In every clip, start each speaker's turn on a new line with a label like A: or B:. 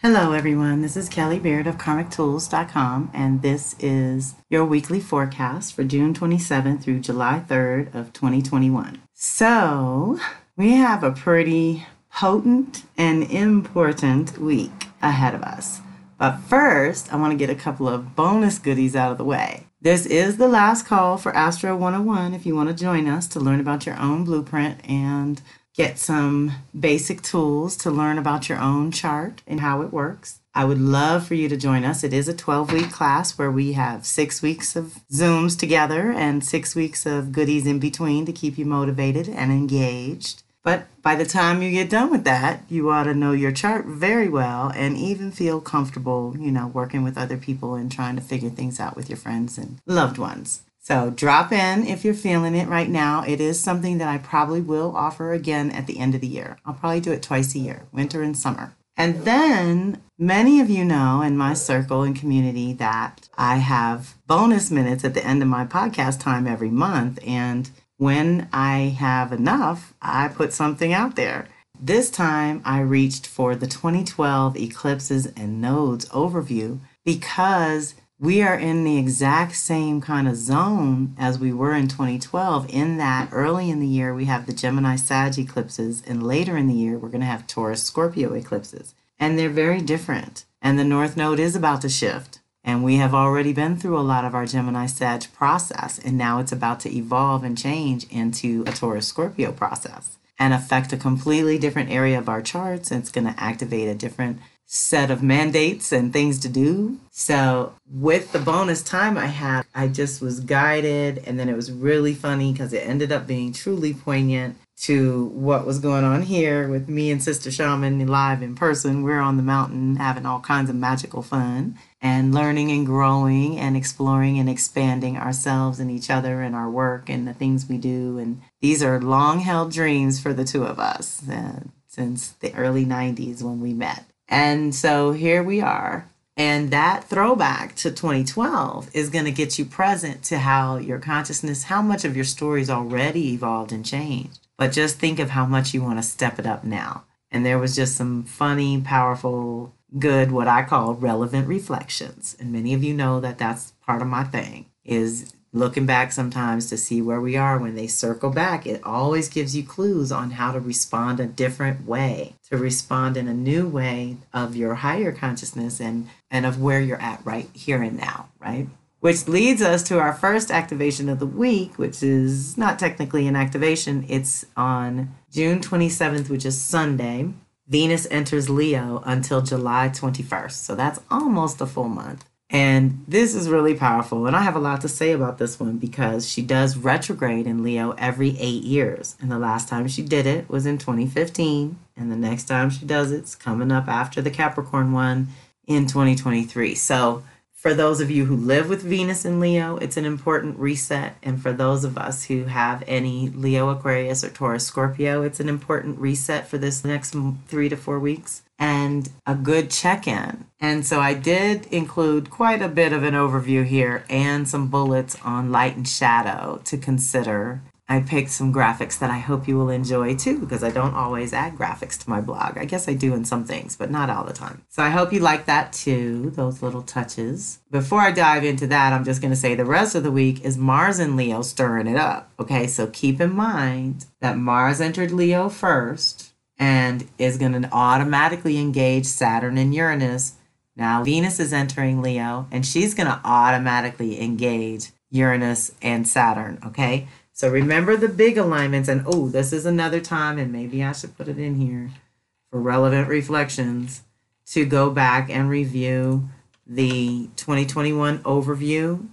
A: Hello, everyone. This is Kelly Beard of KarmicTools.com, and this is your weekly forecast for June 27th through July 3rd of 2021. So, we have a pretty potent and important week ahead of us. But first, I want to get a couple of bonus goodies out of the way. This is the last call for Astro 101 if you want to join us to learn about your own blueprint and get some basic tools to learn about your own chart and how it works. I would love for you to join us. It is a 12 week class where we have six weeks of Zooms together and six weeks of goodies in between to keep you motivated and engaged. But by the time you get done with that, you ought to know your chart very well and even feel comfortable, you know, working with other people and trying to figure things out with your friends and loved ones. So drop in if you're feeling it right now. It is something that I probably will offer again at the end of the year. I'll probably do it twice a year, winter and summer. And then many of you know in my circle and community that I have bonus minutes at the end of my podcast time every month. And when I have enough, I put something out there. This time I reached for the 2012 eclipses and nodes overview because we are in the exact same kind of zone as we were in 2012 in that early in the year we have the Gemini Sag eclipses and later in the year we're going to have Taurus Scorpio eclipses. And they're very different. And the north node is about to shift. And we have already been through a lot of our Gemini Sag process and now it's about to evolve and change into a Taurus Scorpio process and affect a completely different area of our charts and it's going to activate a different set of mandates and things to do. So, with the bonus time I had, I just was guided, and then it was really funny because it ended up being truly poignant to what was going on here with me and Sister Shaman live in person. We're on the mountain having all kinds of magical fun and learning and growing and exploring and expanding ourselves and each other and our work and the things we do. And these are long held dreams for the two of us uh, since the early 90s when we met. And so here we are. And that throwback to 2012 is going to get you present to how your consciousness, how much of your story is already evolved and changed. But just think of how much you want to step it up now. And there was just some funny, powerful, good, what I call relevant reflections. And many of you know that that's part of my thing is looking back sometimes to see where we are when they circle back it always gives you clues on how to respond a different way to respond in a new way of your higher consciousness and and of where you're at right here and now right? Which leads us to our first activation of the week which is not technically an activation. It's on June 27th which is Sunday. Venus enters Leo until July 21st so that's almost a full month and this is really powerful. And I have a lot to say about this one because she does retrograde in Leo every eight years. And the last time she did it was in 2015. And the next time she does it's coming up after the Capricorn one in 2023. So for those of you who live with Venus in Leo, it's an important reset. And for those of us who have any Leo, Aquarius, or Taurus, Scorpio, it's an important reset for this next three to four weeks and a good check in. And so I did include quite a bit of an overview here and some bullets on light and shadow to consider. I picked some graphics that I hope you will enjoy too, because I don't always add graphics to my blog. I guess I do in some things, but not all the time. So I hope you like that too, those little touches. Before I dive into that, I'm just going to say the rest of the week is Mars and Leo stirring it up. Okay, so keep in mind that Mars entered Leo first and is going to automatically engage Saturn and Uranus. Now, Venus is entering Leo, and she's going to automatically engage Uranus and Saturn, okay? So remember the big alignments, and oh, this is another time, and maybe I should put it in here for relevant reflections to go back and review the 2021 overview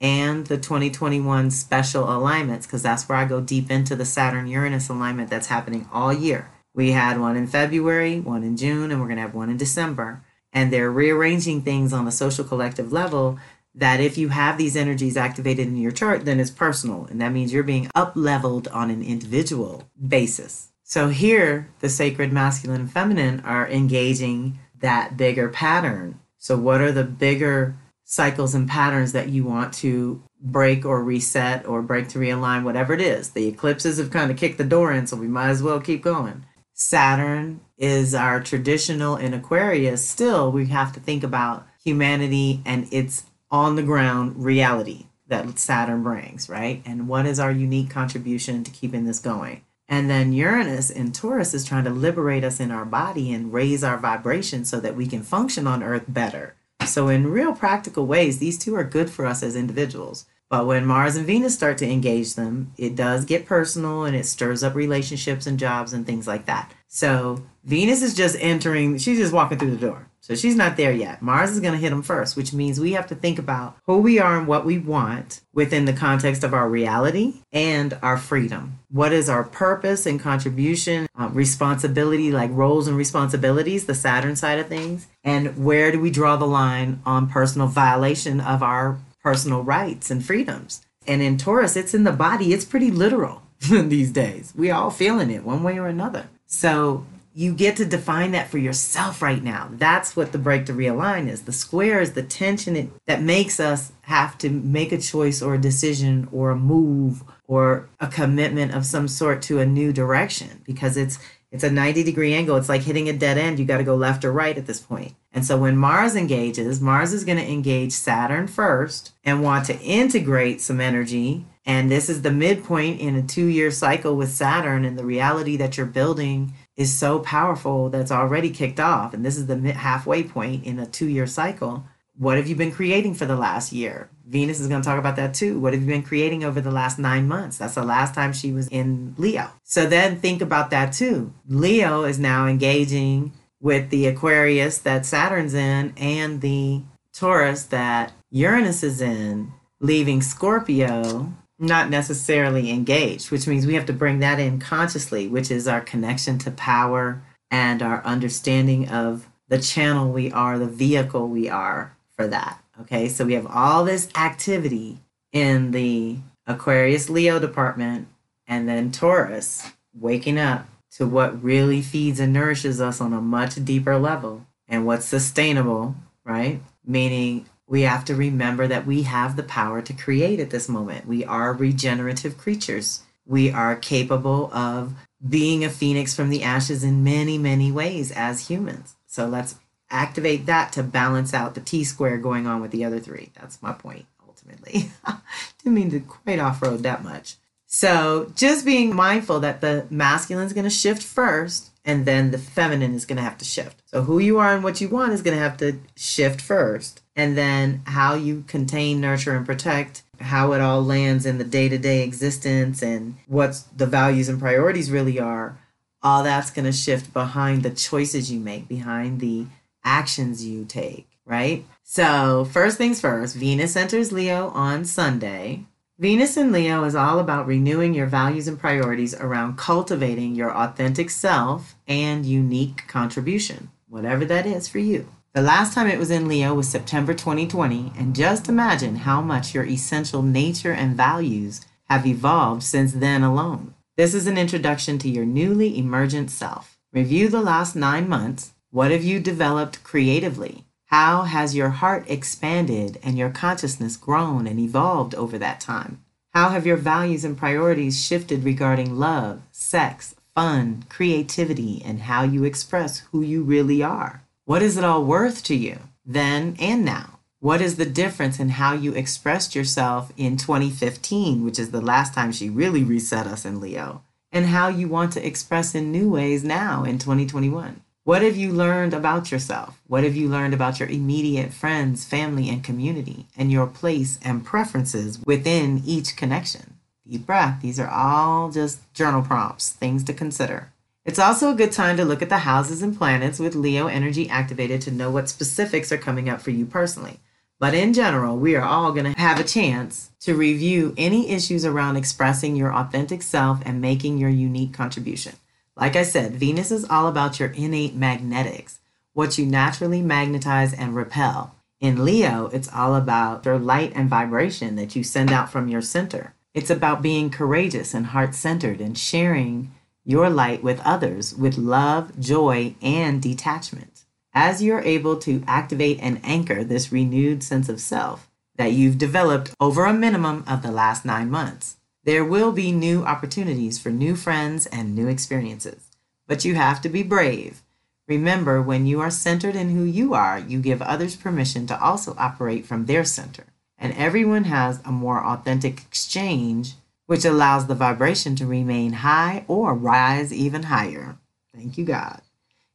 A: and the 2021 special alignments, because that's where I go deep into the Saturn Uranus alignment that's happening all year. We had one in February, one in June, and we're going to have one in December. And they're rearranging things on a social collective level that if you have these energies activated in your chart, then it's personal. And that means you're being up leveled on an individual basis. So here, the sacred masculine and feminine are engaging that bigger pattern. So, what are the bigger cycles and patterns that you want to break or reset or break to realign, whatever it is? The eclipses have kind of kicked the door in, so we might as well keep going. Saturn is our traditional in Aquarius. Still, we have to think about humanity and its on the ground reality that Saturn brings, right? And what is our unique contribution to keeping this going? And then Uranus in Taurus is trying to liberate us in our body and raise our vibration so that we can function on Earth better. So, in real practical ways, these two are good for us as individuals. But when Mars and Venus start to engage them, it does get personal and it stirs up relationships and jobs and things like that. So, Venus is just entering, she's just walking through the door. So she's not there yet. Mars is going to hit them first, which means we have to think about who we are and what we want within the context of our reality and our freedom. What is our purpose and contribution, uh, responsibility, like roles and responsibilities, the Saturn side of things, and where do we draw the line on personal violation of our personal rights and freedoms? And in Taurus, it's in the body, it's pretty literal these days. We all feeling it one way or another. So you get to define that for yourself right now. That's what the break to realign is. The square is the tension that makes us have to make a choice or a decision or a move or a commitment of some sort to a new direction because it's it's a 90 degree angle. It's like hitting a dead end. You got to go left or right at this point. And so when Mars engages, Mars is going to engage Saturn first and want to integrate some energy. And this is the midpoint in a two year cycle with Saturn and the reality that you're building is so powerful that's already kicked off and this is the halfway point in a two year cycle what have you been creating for the last year? Venus is going to talk about that too. What have you been creating over the last nine months? That's the last time she was in leo. So then think about that too. Leo is now engaging with the aquarius that saturn's in and the taurus that uranus is in leaving scorpio not necessarily engaged, which means we have to bring that in consciously, which is our connection to power and our understanding of the channel we are, the vehicle we are for that. Okay, so we have all this activity in the Aquarius Leo department and then Taurus waking up to what really feeds and nourishes us on a much deeper level and what's sustainable, right? Meaning we have to remember that we have the power to create at this moment. We are regenerative creatures. We are capable of being a phoenix from the ashes in many, many ways as humans. So let's activate that to balance out the T square going on with the other three. That's my point, ultimately. Didn't mean to quite off road that much. So just being mindful that the masculine is going to shift first and then the feminine is going to have to shift. So who you are and what you want is going to have to shift first and then how you contain, nurture, and protect, how it all lands in the day to day existence, and what the values and priorities really are, all that's going to shift behind the choices you make, behind the actions you take, right? So, first things first, Venus enters Leo on Sunday. Venus in Leo is all about renewing your values and priorities around cultivating your authentic self and unique contribution, whatever that is for you. The last time it was in Leo was September 2020, and just imagine how much your essential nature and values have evolved since then alone. This is an introduction to your newly emergent self. Review the last nine months. What have you developed creatively? How has your heart expanded and your consciousness grown and evolved over that time? How have your values and priorities shifted regarding love, sex, fun, creativity, and how you express who you really are? What is it all worth to you then and now? What is the difference in how you expressed yourself in 2015, which is the last time she really reset us in Leo, and how you want to express in new ways now in 2021? What have you learned about yourself? What have you learned about your immediate friends, family, and community, and your place and preferences within each connection? Deep breath. These are all just journal prompts, things to consider. It's also a good time to look at the houses and planets with Leo energy activated to know what specifics are coming up for you personally. But in general, we are all going to have a chance to review any issues around expressing your authentic self and making your unique contribution. Like I said, Venus is all about your innate magnetics, what you naturally magnetize and repel. In Leo, it's all about your light and vibration that you send out from your center. It's about being courageous and heart centered and sharing your light with others with love, joy, and detachment. As you're able to activate and anchor this renewed sense of self that you've developed over a minimum of the last nine months, there will be new opportunities for new friends and new experiences. but you have to be brave. Remember, when you are centered in who you are, you give others permission to also operate from their center. And everyone has a more authentic exchange, which allows the vibration to remain high or rise even higher. Thank you, God.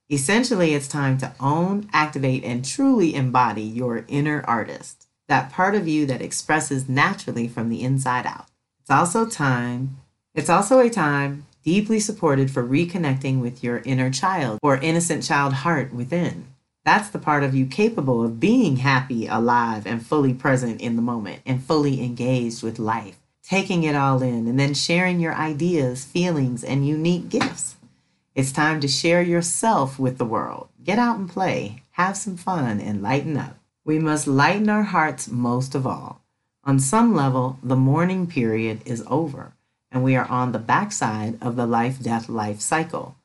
A: Essentially, it's time to own, activate, and truly embody your inner artist, that part of you that expresses naturally from the inside out. It's also time, it's also a time deeply supported for reconnecting with your inner child or innocent child heart within. That's the part of you capable of being happy, alive, and fully present in the moment and fully engaged with life, taking it all in, and then sharing your ideas, feelings, and unique gifts. It's time to share yourself with the world. Get out and play, have some fun, and lighten up. We must lighten our hearts most of all. On some level, the mourning period is over, and we are on the backside of the life death life cycle,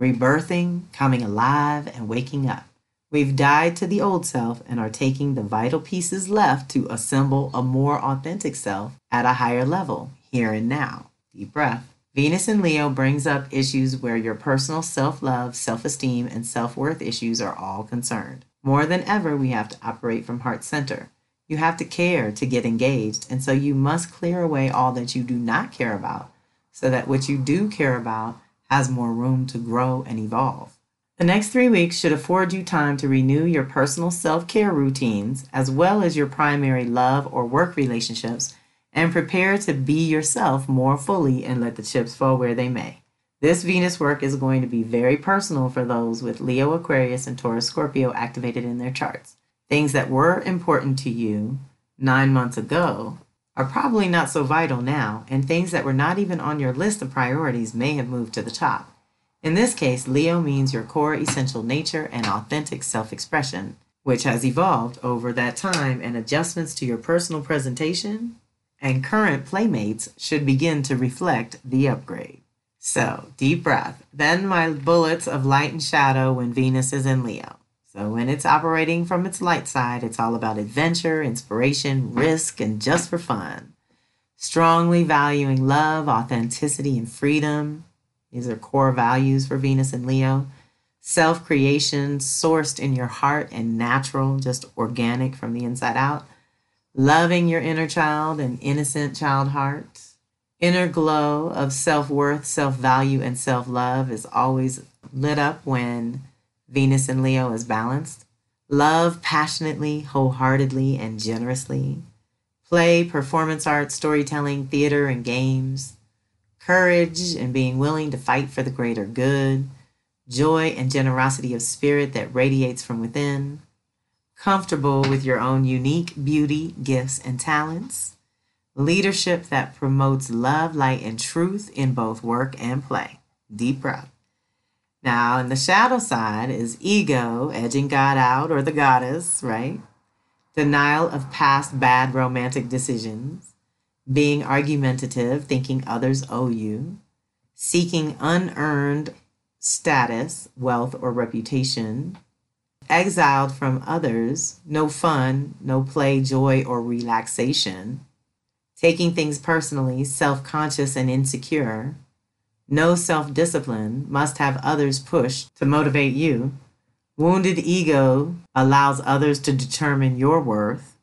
A: rebirthing, coming alive, and waking up. We've died to the old self and are taking the vital pieces left to assemble a more authentic self at a higher level, here and now. Deep breath. Venus in Leo brings up issues where your personal self love, self esteem, and self worth issues are all concerned. More than ever, we have to operate from heart center. You have to care to get engaged, and so you must clear away all that you do not care about so that what you do care about has more room to grow and evolve. The next three weeks should afford you time to renew your personal self care routines as well as your primary love or work relationships and prepare to be yourself more fully and let the chips fall where they may. This Venus work is going to be very personal for those with Leo, Aquarius, and Taurus, Scorpio activated in their charts. Things that were important to you nine months ago are probably not so vital now, and things that were not even on your list of priorities may have moved to the top. In this case, Leo means your core essential nature and authentic self expression, which has evolved over that time, and adjustments to your personal presentation and current playmates should begin to reflect the upgrade. So, deep breath. Then my bullets of light and shadow when Venus is in Leo. So, when it's operating from its light side, it's all about adventure, inspiration, risk, and just for fun. Strongly valuing love, authenticity, and freedom. These are core values for Venus and Leo. Self creation, sourced in your heart and natural, just organic from the inside out loving your inner child and innocent child heart. Inner glow of self worth, self value, and self love is always lit up when Venus and Leo is balanced. Love passionately, wholeheartedly, and generously. Play, performance art, storytelling, theater, and games. Courage and being willing to fight for the greater good. Joy and generosity of spirit that radiates from within comfortable with your own unique beauty, gifts, and talents, leadership that promotes love, light, and truth in both work and play. Deep breath. Now, in the shadow side is ego, edging God out or the goddess, right? Denial of past bad romantic decisions, being argumentative, thinking others owe you, seeking unearned status, wealth, or reputation, exiled from others, no fun, no play, joy, or relaxation, taking things personally, self conscious and insecure, no self discipline, must have others push to motivate you. Wounded ego allows others to determine your worth.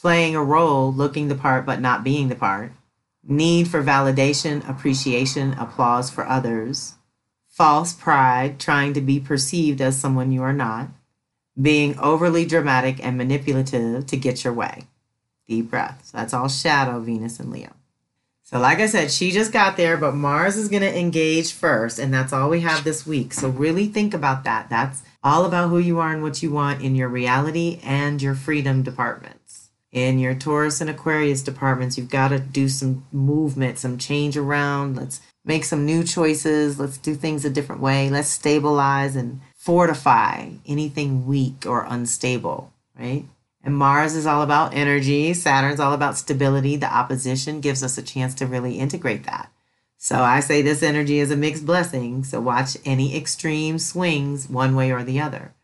A: Playing a role, looking the part but not being the part. Need for validation, appreciation, applause for others. False pride, trying to be perceived as someone you are not being overly dramatic and manipulative to get your way. Deep breaths. That's all shadow, Venus and Leo. So, like I said, she just got there, but Mars is going to engage first, and that's all we have this week. So, really think about that. That's all about who you are and what you want in your reality and your freedom departments. In your Taurus and Aquarius departments, you've got to do some movement, some change around. Let's make some new choices. Let's do things a different way. Let's stabilize and fortify anything weak or unstable, right? And Mars is all about energy, Saturn's all about stability. The opposition gives us a chance to really integrate that. So I say this energy is a mixed blessing, so watch any extreme swings one way or the other.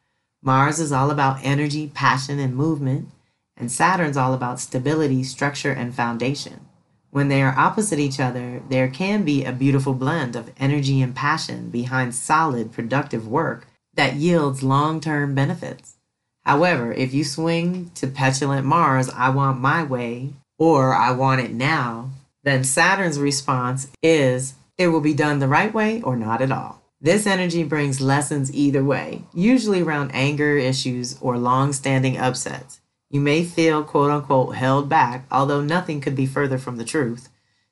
A: Mars is all about energy, passion, and movement, and Saturn's all about stability, structure, and foundation. When they are opposite each other, there can be a beautiful blend of energy and passion behind solid, productive work that yields long term benefits. However, if you swing to petulant Mars, I want my way, or I want it now, then Saturn's response is it will be done the right way or not at all. This energy brings lessons either way, usually around anger issues or long standing upsets. You may feel quote unquote held back, although nothing could be further from the truth.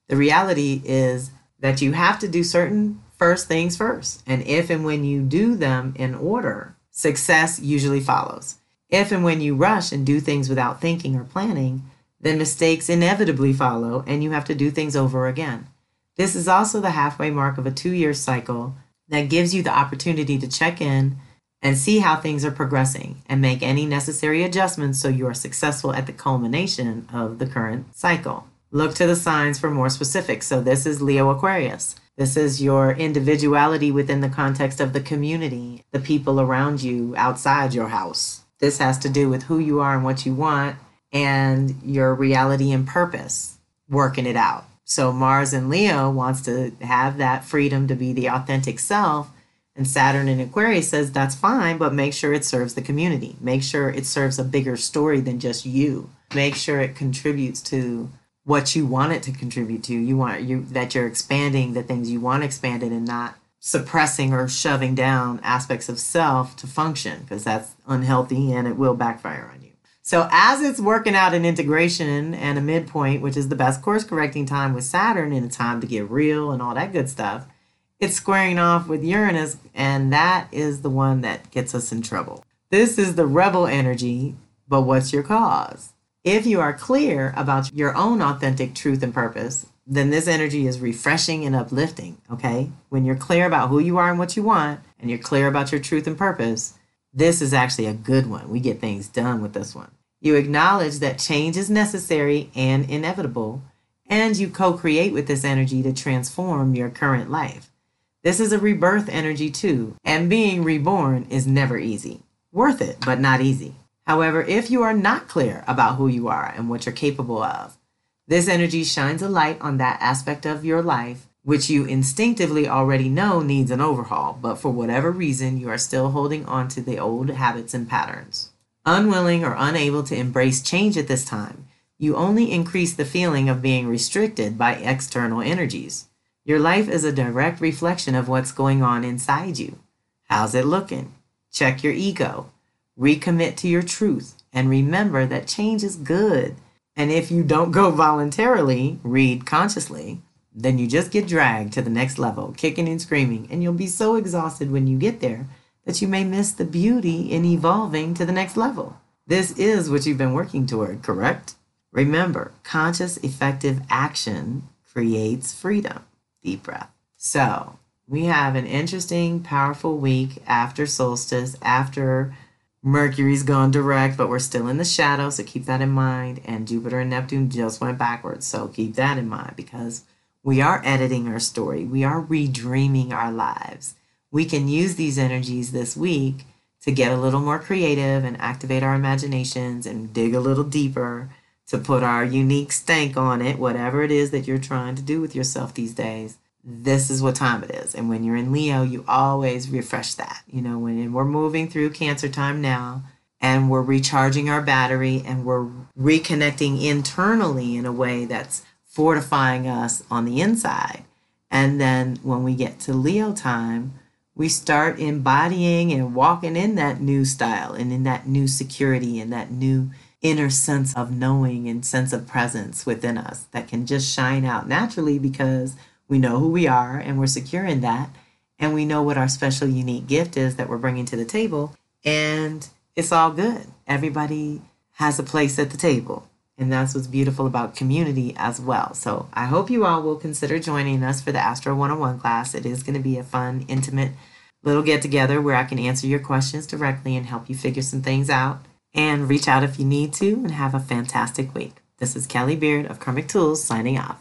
A: The reality is that you have to do certain first things first, and if and when you do them in order, success usually follows. If and when you rush and do things without thinking or planning, then mistakes inevitably follow and you have to do things over again. This is also the halfway mark of a two year cycle that gives you the opportunity to check in and see how things are progressing and make any necessary adjustments so you are successful at the culmination of the current cycle. Look to the signs for more specifics. So, this is Leo Aquarius. This is your individuality within the context of the community, the people around you outside your house. This has to do with who you are and what you want and your reality and purpose, working it out. So Mars and Leo wants to have that freedom to be the authentic self. And Saturn in Aquarius says that's fine, but make sure it serves the community. Make sure it serves a bigger story than just you. Make sure it contributes to what you want it to contribute to. You want you that you're expanding the things you want expanded and not suppressing or shoving down aspects of self to function because that's unhealthy and it will backfire on you. So as it's working out an integration and a midpoint, which is the best course correcting time with Saturn and a time to get real and all that good stuff, it's squaring off with Uranus, and that is the one that gets us in trouble. This is the rebel energy, but what's your cause? If you are clear about your own authentic truth and purpose, then this energy is refreshing and uplifting, okay? When you're clear about who you are and what you want, and you're clear about your truth and purpose, this is actually a good one. We get things done with this one. You acknowledge that change is necessary and inevitable, and you co create with this energy to transform your current life. This is a rebirth energy too, and being reborn is never easy. Worth it, but not easy. However, if you are not clear about who you are and what you're capable of, this energy shines a light on that aspect of your life which you instinctively already know needs an overhaul, but for whatever reason, you are still holding on to the old habits and patterns. Unwilling or unable to embrace change at this time, you only increase the feeling of being restricted by external energies. Your life is a direct reflection of what's going on inside you. How's it looking? Check your ego. Recommit to your truth and remember that change is good. And if you don't go voluntarily, read consciously, then you just get dragged to the next level, kicking and screaming, and you'll be so exhausted when you get there that you may miss the beauty in evolving to the next level. This is what you've been working toward, correct? Remember, conscious, effective action creates freedom. Deep breath. So, we have an interesting, powerful week after solstice, after Mercury's gone direct, but we're still in the shadow, so keep that in mind. And Jupiter and Neptune just went backwards, so keep that in mind because we are editing our story, we are redreaming our lives we can use these energies this week to get a little more creative and activate our imaginations and dig a little deeper to put our unique stank on it, whatever it is that you're trying to do with yourself these days. This is what time it is. And when you're in Leo, you always refresh that. You know, when we're moving through Cancer time now and we're recharging our battery and we're reconnecting internally in a way that's fortifying us on the inside. And then when we get to Leo time, we start embodying and walking in that new style and in that new security and that new inner sense of knowing and sense of presence within us that can just shine out naturally because we know who we are and we're secure in that and we know what our special unique gift is that we're bringing to the table and it's all good everybody has a place at the table and that's what's beautiful about community as well. So I hope you all will consider joining us for the Astro 101 class. It is going to be a fun, intimate little get together where I can answer your questions directly and help you figure some things out. And reach out if you need to and have a fantastic week. This is Kelly Beard of Karmic Tools signing off.